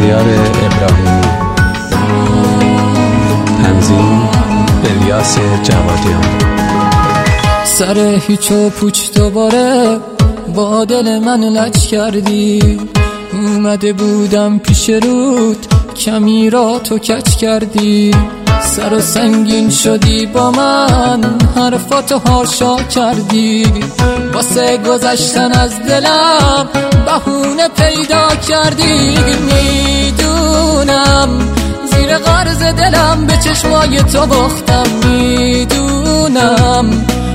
شهریار ابراهیمی. تنظیم الیاس جوادیان سر هیچ و پوچ دوباره با دل من لج کردی. اومده بودم پیش رود کمی را تو کچ کردی. سر و سنگین شدی با من حرفاتو هاشا کردی. واسه گذشتن از دلم بهونه پیدا کردی می‌دونم. زیر غرز دلم به چشمای تو باختم می‌دونم.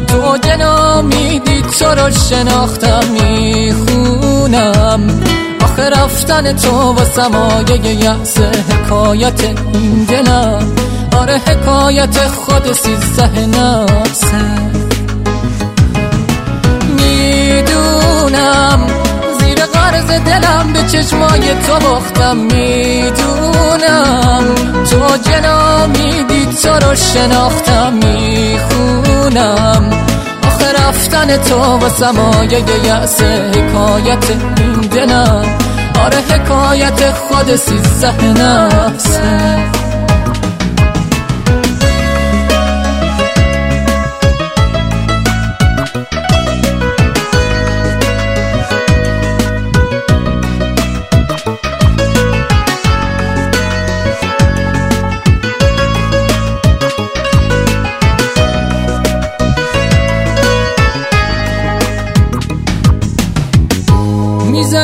تو که میدی تو رو شناختم می‌خونم. آخه رفتن تو و سمایه یعص حکایت این دلم. آره حکایت خود سیزده نفسه دلم به چشمای تو باختم می‌دونم. تو جنا میدی تو رو شناختم می‌خونم. آخه رفتن تو و سمایه یعص حکایت این دلم. آره حکایت خود سیزده نفسه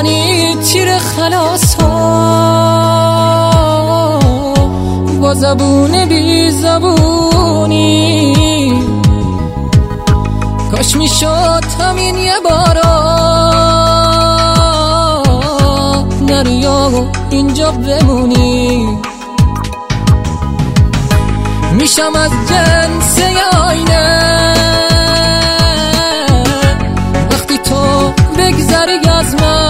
می‌زنی تیر خلاص ها با زبون بی زبونی. کاش می‌شد همین یه بارا. نریا اینجا بمونی. میشم از جنس آینه. وقتی تو بگذری از من.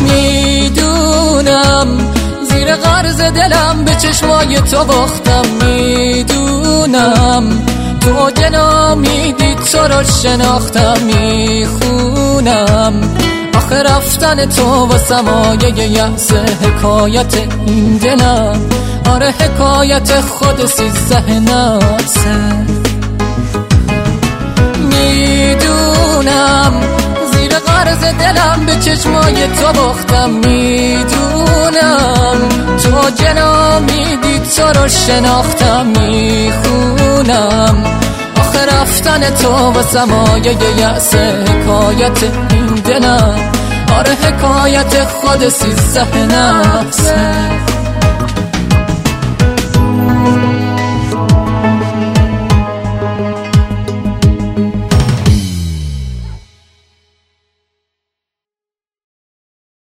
می‌دونم زیر غرز دلم به چشمای تو باختم. می‌دونم تو جنا میدی تو رو شناختم. می‌خونم آخه رفتن تو و سمایه یحس حکایت این دلم. آره حکایت خود سیزده نفسه غرز دلم به چشمای تو باختم می‌دونم. تو جنا میدی تو رو شناختم می‌خونم. آخه رفتن تو و سمایه یأس حکایت این دلم. آره حکایت خود سیزده نفسه